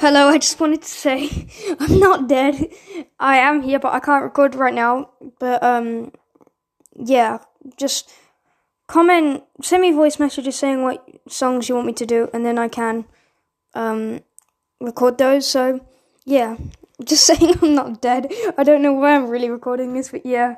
Hello, I just wanted to say I'm not dead. I am here, but I can't record right now. But um, yeah, just comment, send me voice messages saying what songs you want me to do, and then I can um record those. So yeah, just saying I'm not dead. I don't know why I'm really recording this, but yeah.